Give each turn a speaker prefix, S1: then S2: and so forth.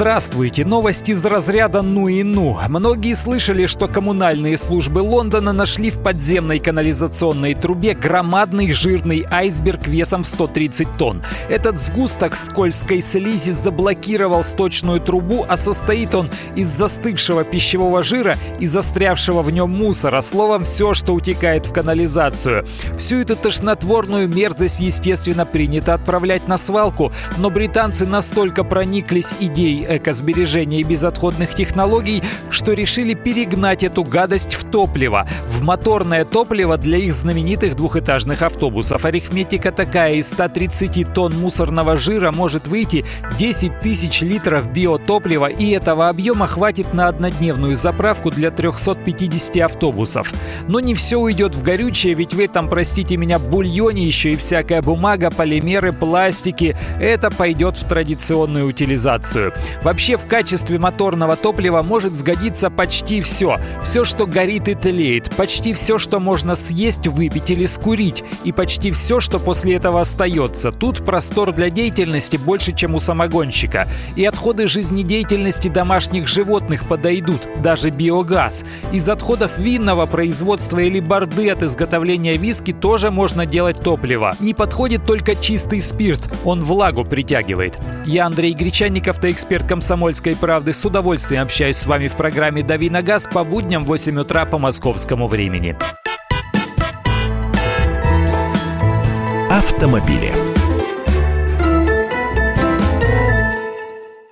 S1: Здравствуйте! Новости из разряда «ну и ну». Многие слышали, что коммунальные службы Лондона нашли в подземной канализационной трубе громадный жирный айсберг весом в 130 тонн. Этот сгусток скользкой слизи заблокировал сточную трубу, а состоит он из застывшего пищевого жира и застрявшего в нем мусора. Словом, все, что утекает в канализацию. Всю эту тошнотворную мерзость, естественно, принято отправлять на свалку, но британцы настолько прониклись идеей экосбережения и безотходных технологий, что решили перегнать эту гадость в топливо, в моторное топливо для их знаменитых двухэтажных автобусов. Арифметика такая, из 130 тонн мусорного жира может выйти 10 тысяч литров биотоплива, и этого объема хватит на однодневную заправку для 350 автобусов. Но не все уйдет в горючее, ведь в этом, простите меня, бульоне еще и всякая бумага, полимеры, пластики. Это пойдет в традиционную утилизацию. Вообще в качестве моторного топлива может сгодиться почти все. Все, что горит и тлеет. Почти все, что можно съесть, выпить или скурить. И почти все, что после этого остается. Тут простор для деятельности больше, чем у самогонщика. И отходы жизнедеятельности домашних животных подойдут. Даже биогаз. Из отходов винного производства или борды от изготовления виски тоже можно делать топливо. Не подходит только чистый спирт. Он влагу притягивает. Я Андрей Гречанников, ты эксперт «Комсомольской правды». С удовольствием общаюсь с вами в программе «Дави на газ» по будням в 8 утра по московскому времени.
S2: Автомобили.